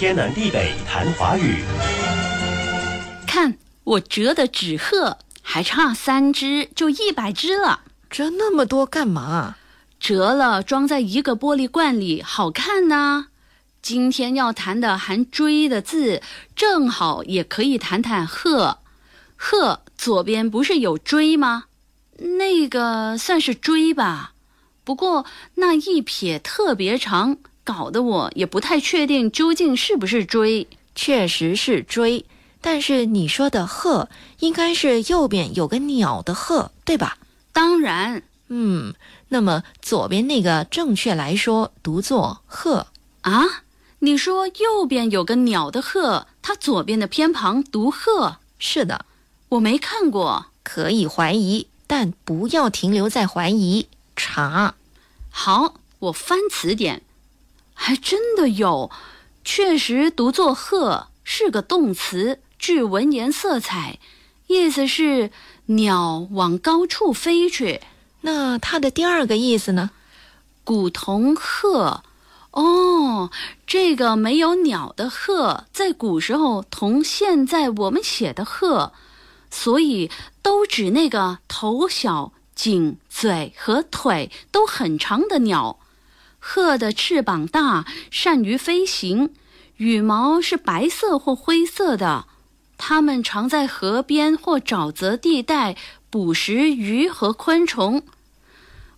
天南地北谈华语。看我折的纸鹤，还差三只就一百只了。折那么多干嘛？折了装在一个玻璃罐里，好看呢。今天要谈的含“追”的字，正好也可以谈谈“鹤”。鹤左边不是有“追”吗？那个算是“追”吧。不过那一撇特别长，搞得我也不太确定究竟是不是“追”。确实是“追”，但是你说的“鹤”应该是右边有个鸟的“鹤”，对吧？当然，嗯，那么左边那个正确来说读作“鹤”啊。你说右边有个鸟的“鹤”，它左边的偏旁读“鹤”。是的，我没看过，可以怀疑，但不要停留在怀疑，查。好，我翻词典，还真的有，确实读作“鹤”，是个动词，具文言色彩，意思是鸟往高处飞去。那它的第二个意思呢？古同鹤。哦，这个没有鸟的“鹤”在古时候同现在我们写的“鹤”，所以都指那个头小、颈、嘴和腿都很长的鸟。鹤的翅膀大，善于飞行，羽毛是白色或灰色的。它们常在河边或沼泽地带捕食鱼和昆虫。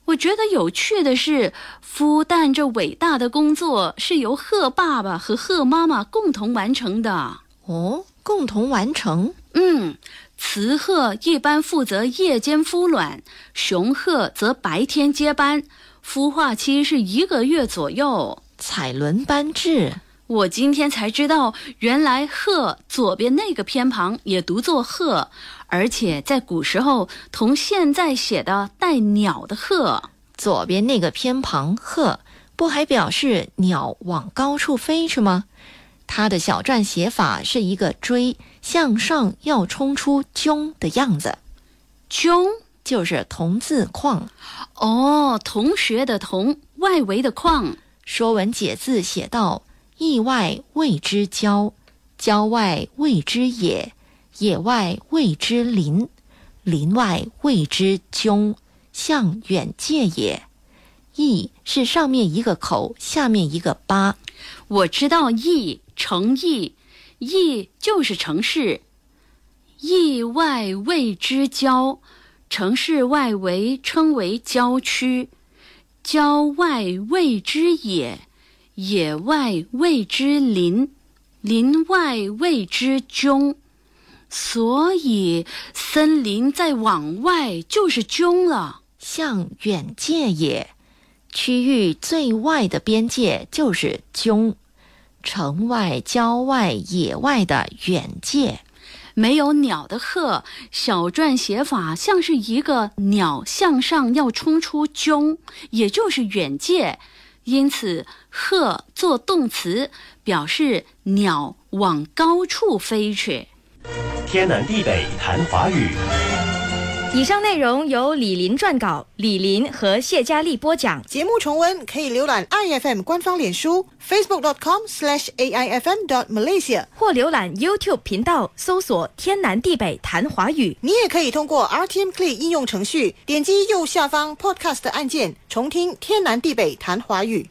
我觉得有趣的是，孵蛋这伟大的工作是由鹤爸爸和鹤妈妈共同完成的。哦，共同完成？嗯，雌鹤一般负责夜间孵卵，雄鹤则白天接班，孵化期是一个月左右。彩轮班制。我今天才知道，原来“鹤”左边那个偏旁也读作“鹤”，而且在古时候同现在写的带“鸟”的“鹤”，左边那个偏旁“鹤”不还表示鸟往高处飞去吗？它的小篆写法是一个“追”，向上要冲出“囧”的样子，“啾”就是同字框。哦，同学的“同”，外围的“框”。说文解字写道。意外谓之郊，郊外谓之野，野外谓之林，林外谓之迥，向远界也。邑是上面一个口，下面一个八。我知道邑，城邑，邑就是城市。邑外谓之郊，城市外围称为郊区。郊外谓之野。野外谓之林，林外谓之迥，所以森林再往外就是迥了。向远界也，区域最外的边界就是迥，城外、郊外、野外的远界。没有鸟的鹤，小篆写法像是一个鸟向上要冲出迥，也就是远界。因此，鹤做动词，表示鸟往高处飞去。天南地北谈华语。以上内容由李林撰稿，李林和谢佳丽播讲。节目重温可以浏览 iFM 官方脸书 facebook.com/slash/aifm.dot.malaysia，或浏览 YouTube 频道搜索“天南地北谈华语”。你也可以通过 RTM Play 应用程序点击右下方 Podcast 按键，重听“天南地北谈华语”。